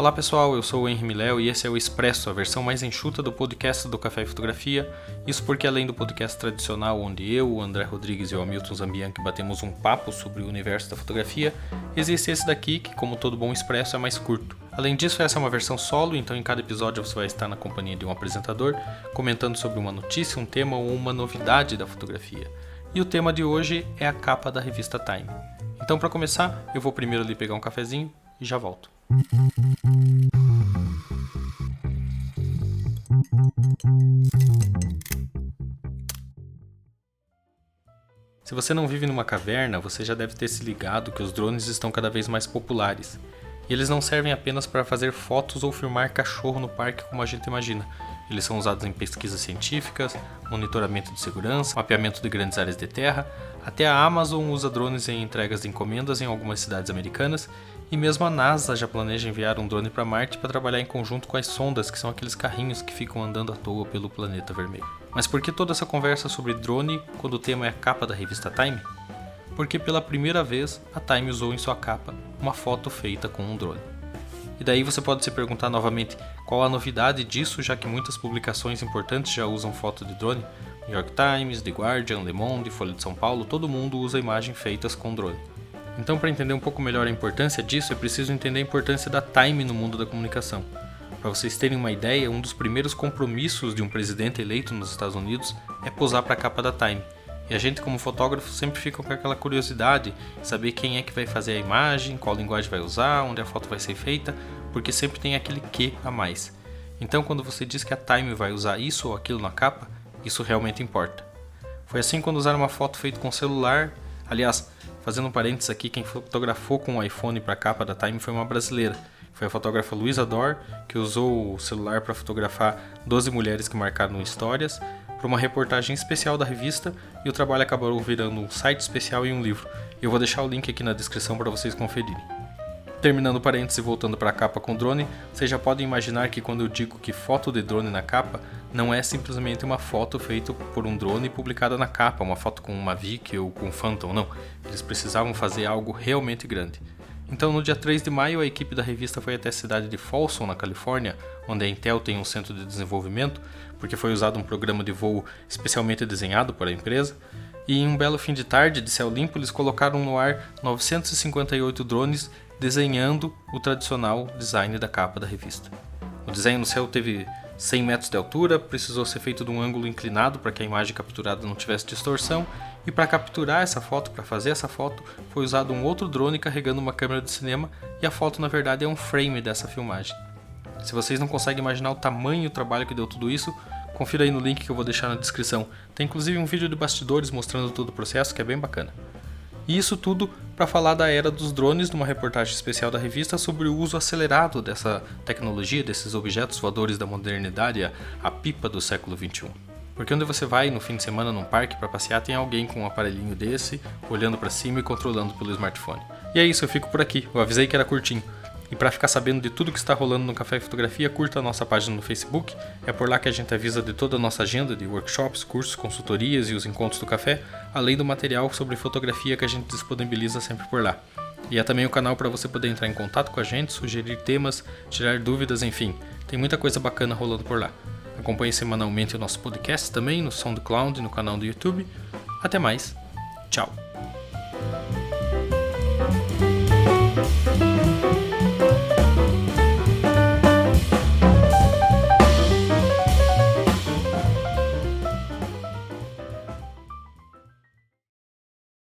Olá pessoal, eu sou o Henry Miléo e esse é o Expresso, a versão mais enxuta do podcast do Café e Fotografia. Isso porque além do podcast tradicional onde eu, o André Rodrigues e o Hamilton Zambianchi batemos um papo sobre o universo da fotografia, existe esse daqui que, como todo bom Expresso, é mais curto. Além disso, essa é uma versão solo, então em cada episódio você vai estar na companhia de um apresentador, comentando sobre uma notícia, um tema ou uma novidade da fotografia. E o tema de hoje é a capa da revista Time. Então, para começar, eu vou primeiro ali pegar um cafezinho e já volto. Se você não vive numa caverna, você já deve ter se ligado que os drones estão cada vez mais populares. E eles não servem apenas para fazer fotos ou filmar cachorro no parque como a gente imagina. Eles são usados em pesquisas científicas, monitoramento de segurança, mapeamento de grandes áreas de terra. Até a Amazon usa drones em entregas de encomendas em algumas cidades americanas e mesmo a NASA já planeja enviar um drone para Marte para trabalhar em conjunto com as sondas, que são aqueles carrinhos que ficam andando à toa pelo planeta vermelho. Mas por que toda essa conversa sobre drone quando o tema é a capa da revista Time? Porque pela primeira vez a Time usou em sua capa uma foto feita com um drone. E daí você pode se perguntar novamente qual a novidade disso, já que muitas publicações importantes já usam foto de drone. New York Times, The Guardian, Le Monde, Folha de São Paulo, todo mundo usa imagens feitas com drone. Então, para entender um pouco melhor a importância disso, é preciso entender a importância da time no mundo da comunicação. Para vocês terem uma ideia, um dos primeiros compromissos de um presidente eleito nos Estados Unidos é posar para a capa da Time. E a gente, como fotógrafo, sempre fica com aquela curiosidade de saber quem é que vai fazer a imagem, qual linguagem vai usar, onde a foto vai ser feita, porque sempre tem aquele que a mais. Então, quando você diz que a Time vai usar isso ou aquilo na capa, isso realmente importa. Foi assim quando usaram uma foto feita com celular. Aliás, Fazendo um parênteses aqui, quem fotografou com o iPhone para a capa da Time foi uma brasileira. Foi a fotógrafa Luísa Dor, que usou o celular para fotografar 12 mulheres que marcaram histórias para uma reportagem especial da revista e o trabalho acabou virando um site especial e um livro. Eu vou deixar o link aqui na descrição para vocês conferirem. Terminando o parênteses e voltando para a capa com drone, vocês já podem imaginar que quando eu digo que foto de drone na capa, não é simplesmente uma foto feita por um drone e publicada na capa, uma foto com uma Mavic ou com um Phantom, não. Eles precisavam fazer algo realmente grande. Então, no dia 3 de maio, a equipe da revista foi até a cidade de Folsom, na Califórnia, onde a Intel tem um centro de desenvolvimento, porque foi usado um programa de voo especialmente desenhado por a empresa. E em um belo fim de tarde, de céu limpo, eles colocaram no ar 958 drones desenhando o tradicional design da capa da revista. O desenho no céu teve 100 metros de altura, precisou ser feito de um ângulo inclinado para que a imagem capturada não tivesse distorção, e para capturar essa foto, para fazer essa foto, foi usado um outro drone carregando uma câmera de cinema, e a foto na verdade é um frame dessa filmagem. Se vocês não conseguem imaginar o tamanho o trabalho que deu tudo isso, confira aí no link que eu vou deixar na descrição. Tem inclusive um vídeo de bastidores mostrando todo o processo que é bem bacana. E isso tudo para falar da era dos drones numa reportagem especial da revista sobre o uso acelerado dessa tecnologia, desses objetos voadores da modernidade, a pipa do século 21. Porque onde você vai no fim de semana num parque para passear, tem alguém com um aparelhinho desse, olhando para cima e controlando pelo smartphone. E é isso, eu fico por aqui. Eu avisei que era curtinho. E para ficar sabendo de tudo que está rolando no Café e Fotografia, curta a nossa página no Facebook. É por lá que a gente avisa de toda a nossa agenda de workshops, cursos, consultorias e os encontros do café, além do material sobre fotografia que a gente disponibiliza sempre por lá. E é também o canal para você poder entrar em contato com a gente, sugerir temas, tirar dúvidas, enfim. Tem muita coisa bacana rolando por lá. Acompanhe semanalmente o nosso podcast também no SoundCloud e no canal do YouTube. Até mais. Tchau.